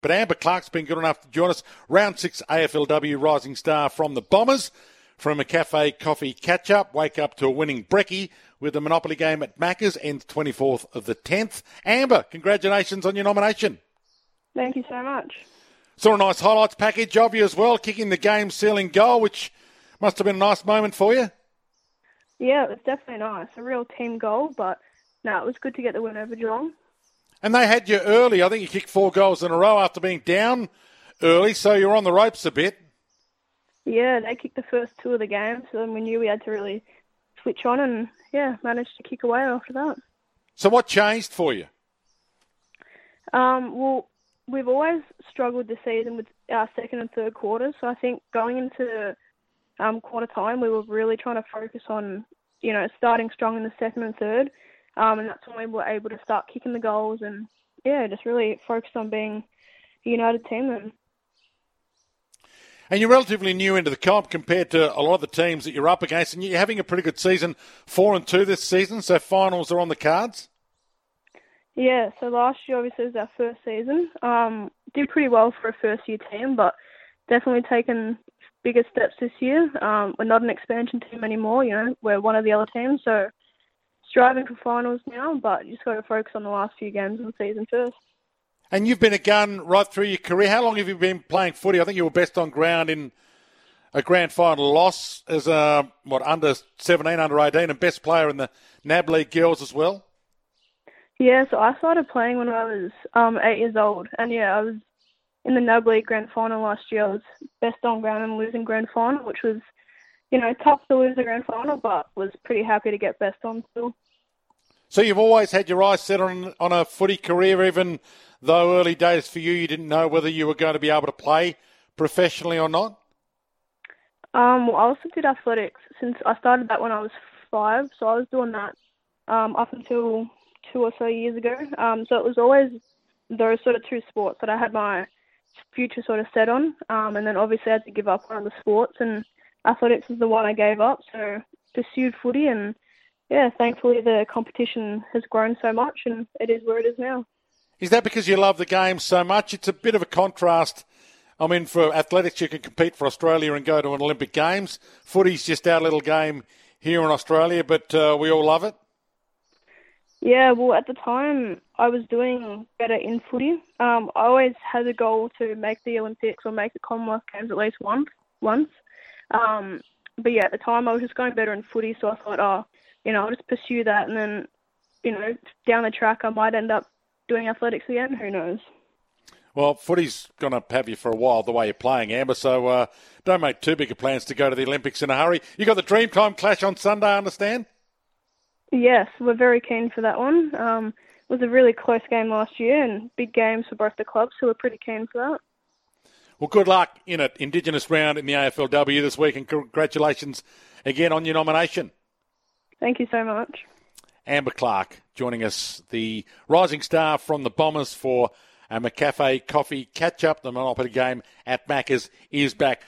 But Amber Clarke's been good enough to join us. Round six AFLW Rising Star from the Bombers. From a cafe coffee catch up, wake up to a winning brekkie with the Monopoly game at Macca's, ends 24th of the 10th. Amber, congratulations on your nomination. Thank you so much. Saw a nice highlights package of you as well, kicking the game sealing goal, which must have been a nice moment for you. Yeah, it was definitely nice. A real team goal, but no, it was good to get the win over Geelong. And they had you early. I think you kicked four goals in a row after being down early, so you're on the ropes a bit. Yeah, they kicked the first two of the game, so then we knew we had to really switch on and, yeah, managed to kick away after that. So what changed for you? Um, well, we've always struggled this season with our second and third quarters, so I think going into um, quarter time, we were really trying to focus on, you know, starting strong in the second and third um, and that's when we were able to start kicking the goals and yeah, just really focused on being a united team then. And you're relatively new into the comp compared to a lot of the teams that you're up against, and you're having a pretty good season, four and two this season. So finals are on the cards. Yeah, so last year obviously was our first season. Um, did pretty well for a first year team, but definitely taken bigger steps this year. Um, we're not an expansion team anymore. You know, we're one of the other teams, so striving for finals now, but you just got to focus on the last few games of the season first. And you've been a gun right through your career. How long have you been playing footy? I think you were best on ground in a grand final loss as a what under 17, under 18, and best player in the NAB League girls as well. Yeah, so I started playing when I was um, eight years old, and yeah, I was in the NAB League grand final last year. I was best on ground and losing grand final, which was you know, tough to lose the grand final, but was pretty happy to get best on still. So you've always had your eyes set on on a footy career, even though early days for you, you didn't know whether you were going to be able to play professionally or not. Um, well, I also did athletics since I started that when I was five, so I was doing that um, up until two or so years ago. Um, so it was always those sort of two sports that I had my future sort of set on, um, and then obviously I had to give up one of the sports and athletics was the one I gave up. So pursued footy, and yeah, thankfully the competition has grown so much, and it is where it is now. Is that because you love the game so much? It's a bit of a contrast. I mean, for athletics, you can compete for Australia and go to an Olympic Games. Footy's just our little game here in Australia, but uh, we all love it. Yeah, well, at the time, I was doing better in footy. Um, I always had a goal to make the Olympics or make the Commonwealth Games at least once. Once, um, but yeah, at the time I was just going better in footy, so I thought, oh, you know, I'll just pursue that, and then, you know, down the track I might end up doing athletics again. Who knows? Well, footy's going to have you for a while the way you're playing, Amber. So uh, don't make too big of plans to go to the Olympics in a hurry. You got the Dreamtime Clash on Sunday, I understand. Yes, we're very keen for that one. Um, it was a really close game last year, and big games for both the clubs, so we're pretty keen for that. Well, good luck in it, Indigenous round in the AFLW this week, and congratulations again on your nomination. Thank you so much. Amber Clarke joining us, the rising star from the Bombers for a McCafe Coffee catch up. The Monopoly game at Macca's is back.